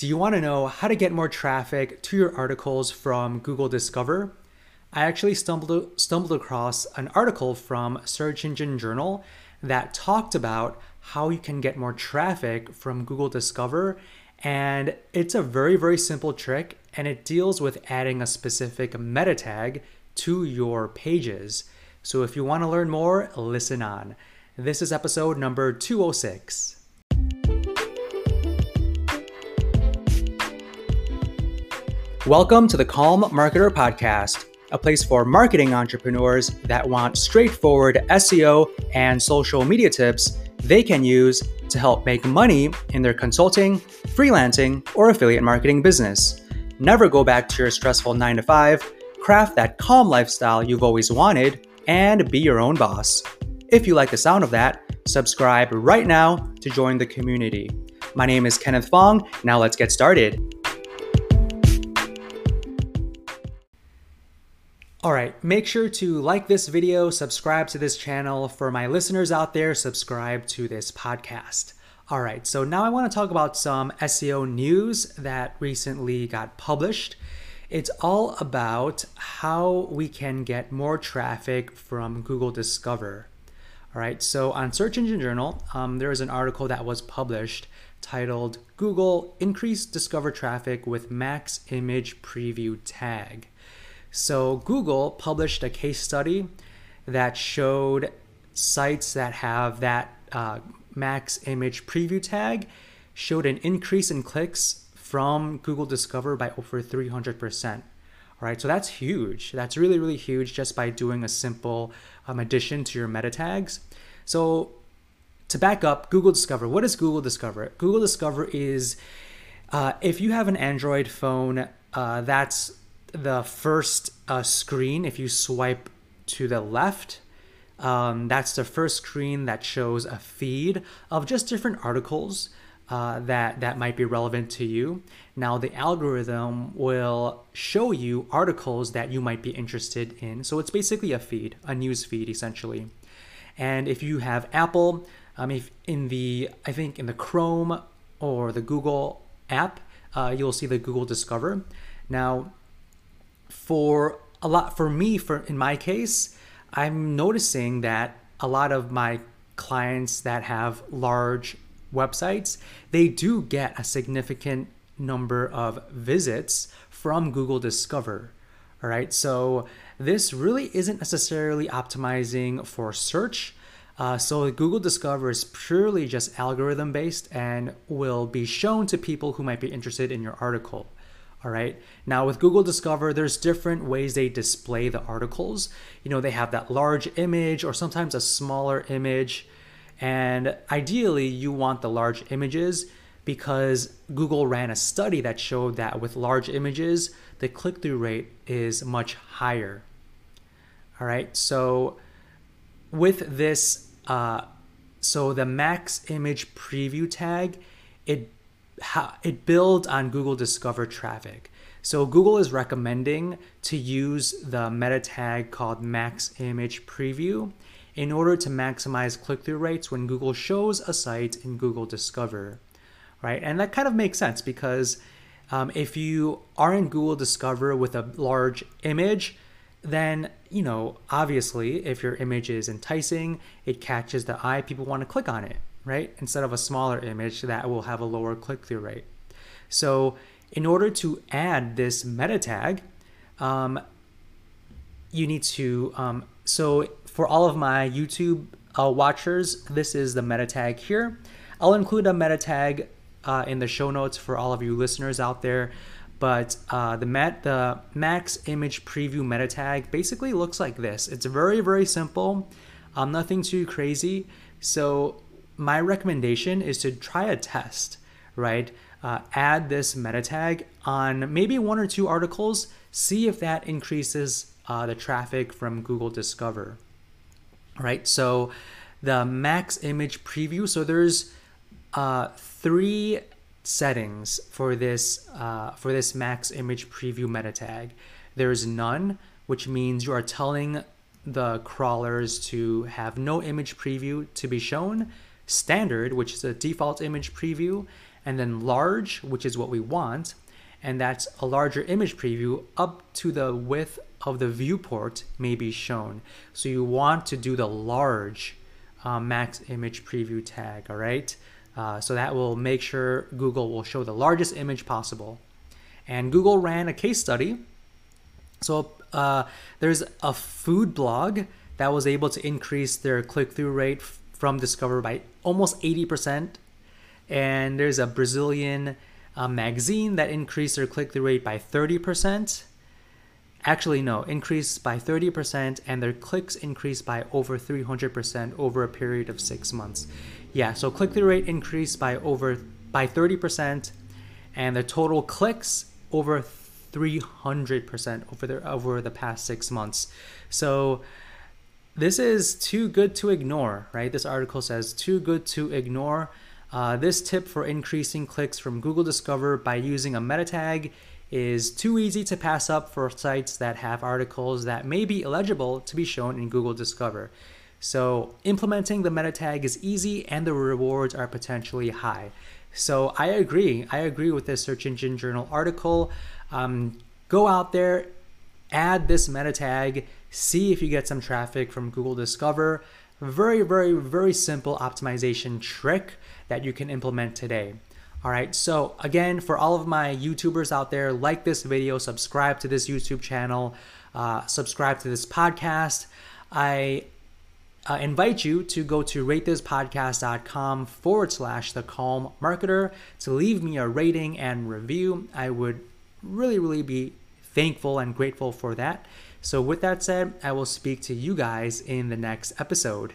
Do you want to know how to get more traffic to your articles from Google Discover? I actually stumbled, stumbled across an article from Search Engine Journal that talked about how you can get more traffic from Google Discover. And it's a very, very simple trick, and it deals with adding a specific meta tag to your pages. So if you want to learn more, listen on. This is episode number 206. Welcome to the Calm Marketer Podcast, a place for marketing entrepreneurs that want straightforward SEO and social media tips they can use to help make money in their consulting, freelancing, or affiliate marketing business. Never go back to your stressful 9 to 5, craft that calm lifestyle you've always wanted, and be your own boss. If you like the sound of that, subscribe right now to join the community. My name is Kenneth Fong. Now let's get started. All right, make sure to like this video, subscribe to this channel. For my listeners out there, subscribe to this podcast. All right, so now I want to talk about some SEO news that recently got published. It's all about how we can get more traffic from Google Discover. All right, so on Search Engine Journal, um, there is an article that was published titled Google Increase Discover Traffic with Max Image Preview Tag. So Google published a case study that showed sites that have that uh, max image preview tag showed an increase in clicks from Google Discover by over 300%. All right, so that's huge. That's really, really huge just by doing a simple um, addition to your meta tags. So to back up, Google Discover, what is Google Discover? Google Discover is uh, if you have an Android phone, uh, that's the first uh, screen, if you swipe to the left, um, that's the first screen that shows a feed of just different articles uh, that that might be relevant to you. Now the algorithm will show you articles that you might be interested in. So it's basically a feed, a news feed essentially. And if you have Apple, um, if in the I think in the Chrome or the Google app, uh, you'll see the Google Discover. Now for a lot for me for in my case i'm noticing that a lot of my clients that have large websites they do get a significant number of visits from google discover all right so this really isn't necessarily optimizing for search uh, so Google Discover is purely just algorithm based and will be shown to people who might be interested in your article. All right. Now with Google Discover, there's different ways they display the articles. You know, they have that large image or sometimes a smaller image. And ideally, you want the large images because Google ran a study that showed that with large images, the click through rate is much higher. All right. So with this, uh, so the max image preview tag, it how it builds on Google Discover traffic. So Google is recommending to use the meta tag called Max Image Preview in order to maximize click-through rates when Google shows a site in Google Discover, right? And that kind of makes sense because um, if you are in Google Discover with a large image, then you know obviously if your image is enticing, it catches the eye, people want to click on it right? Instead of a smaller image that will have a lower click-through rate. So in order to add this meta tag, um, you need to, um, so for all of my YouTube uh, watchers, this is the meta tag here. I'll include a meta tag uh, in the show notes for all of you listeners out there. But uh, the, met, the max image preview meta tag basically looks like this. It's very, very simple. Um, nothing too crazy. So my recommendation is to try a test, right? Uh, add this meta tag on maybe one or two articles, see if that increases uh, the traffic from Google Discover, right? So the max image preview, so there's uh, three settings for this uh, for this max image preview meta tag. There's none, which means you are telling the crawlers to have no image preview to be shown standard, which is a default image preview, and then large, which is what we want, and that's a larger image preview up to the width of the viewport may be shown. So you want to do the large uh, max image preview tag, all right? Uh, so that will make sure Google will show the largest image possible. And Google ran a case study. So uh, there's a food blog that was able to increase their click-through rate from Discover by almost 80%. And there's a Brazilian uh, magazine that increased their click-through rate by 30%. Actually, no, increased by 30%, and their clicks increased by over 300% over a period of six months. Yeah, so click-through rate increased by over by 30%, and the total clicks over 300% over the over the past six months. So this is too good to ignore, right? This article says too good to ignore. Uh, this tip for increasing clicks from Google Discover by using a meta tag is too easy to pass up for sites that have articles that may be illegible to be shown in Google Discover. So implementing the meta tag is easy and the rewards are potentially high. So I agree. I agree with this Search Engine Journal article. Um, go out there, add this meta tag, see if you get some traffic from Google Discover. Very, very, very simple optimization trick that you can implement today. All right, so again, for all of my YouTubers out there, like this video, subscribe to this YouTube channel, uh, subscribe to this podcast. I uh, invite you to go to ratethispodcast.com forward slash the calm marketer to leave me a rating and review. I would really, really be thankful and grateful for that. So, with that said, I will speak to you guys in the next episode.